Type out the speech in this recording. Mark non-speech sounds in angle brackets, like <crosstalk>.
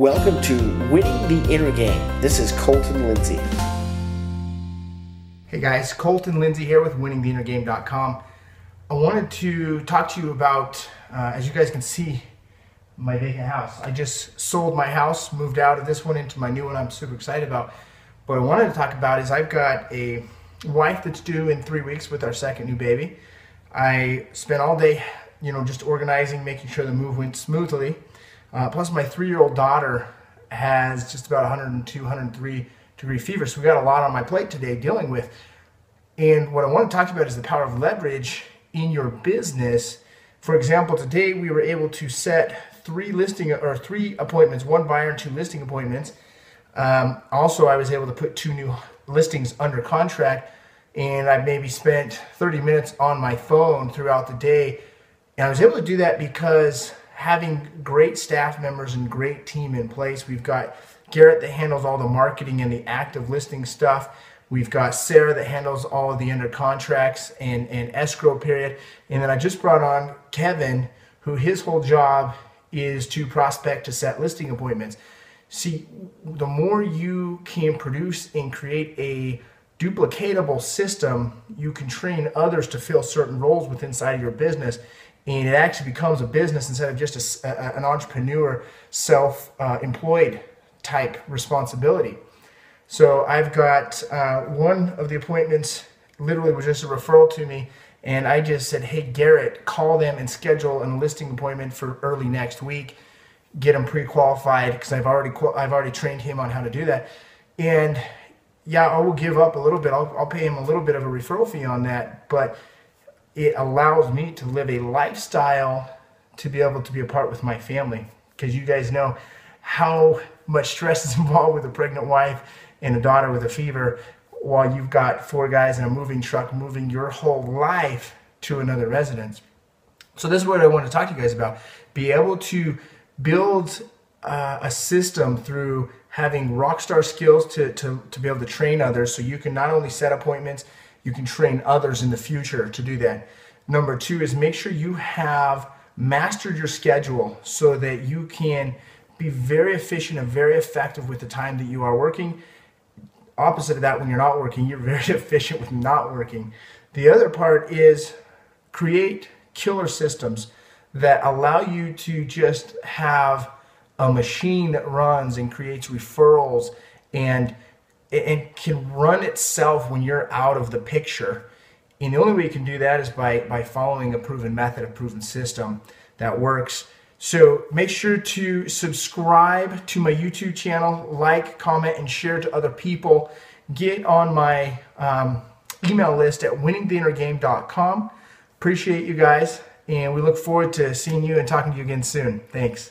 Welcome to Winning the Inner Game. This is Colton Lindsay. Hey guys, Colton Lindsay here with winningtheinnergame.com. I wanted to talk to you about, uh, as you guys can see, my vacant house. I just sold my house, moved out of this one into my new one I'm super excited about. What I wanted to talk about is I've got a wife that's due in three weeks with our second new baby. I spent all day, you know, just organizing, making sure the move went smoothly. Uh, plus, my three-year-old daughter has just about 102, 103 degree fever, so we got a lot on my plate today dealing with. And what I want to talk about is the power of leverage in your business. For example, today we were able to set three listing or three appointments, one buyer and two listing appointments. Um, also, I was able to put two new listings under contract, and I maybe spent 30 minutes on my phone throughout the day. And I was able to do that because having great staff members and great team in place. We've got Garrett that handles all the marketing and the active listing stuff. We've got Sarah that handles all of the under contracts and, and escrow period. And then I just brought on Kevin, who his whole job is to prospect to set listing appointments. See, the more you can produce and create a duplicatable system, you can train others to fill certain roles within inside of your business and it actually becomes a business instead of just a, an entrepreneur, self-employed uh, type responsibility. So I've got uh, one of the appointments literally was just a referral to me, and I just said, "Hey Garrett, call them and schedule an listing appointment for early next week. Get them pre-qualified because I've already I've already trained him on how to do that." And yeah, I will give up a little bit. I'll, I'll pay him a little bit of a referral fee on that, but it allows me to live a lifestyle to be able to be apart with my family. Because you guys know how much stress is <laughs> involved with a pregnant wife and a daughter with a fever while you've got four guys in a moving truck moving your whole life to another residence. So this is what I want to talk to you guys about. Be able to build uh, a system through having rock star skills to, to, to be able to train others so you can not only set appointments, you can train others in the future to do that. Number two is make sure you have mastered your schedule so that you can be very efficient and very effective with the time that you are working. Opposite of that, when you're not working, you're very <laughs> efficient with not working. The other part is create killer systems that allow you to just have a machine that runs and creates referrals and and can run itself when you're out of the picture. And the only way you can do that is by, by following a proven method, a proven system that works. So make sure to subscribe to my YouTube channel, like, comment, and share to other people. Get on my um, email list at winningtheinnergame.com. Appreciate you guys, and we look forward to seeing you and talking to you again soon. Thanks.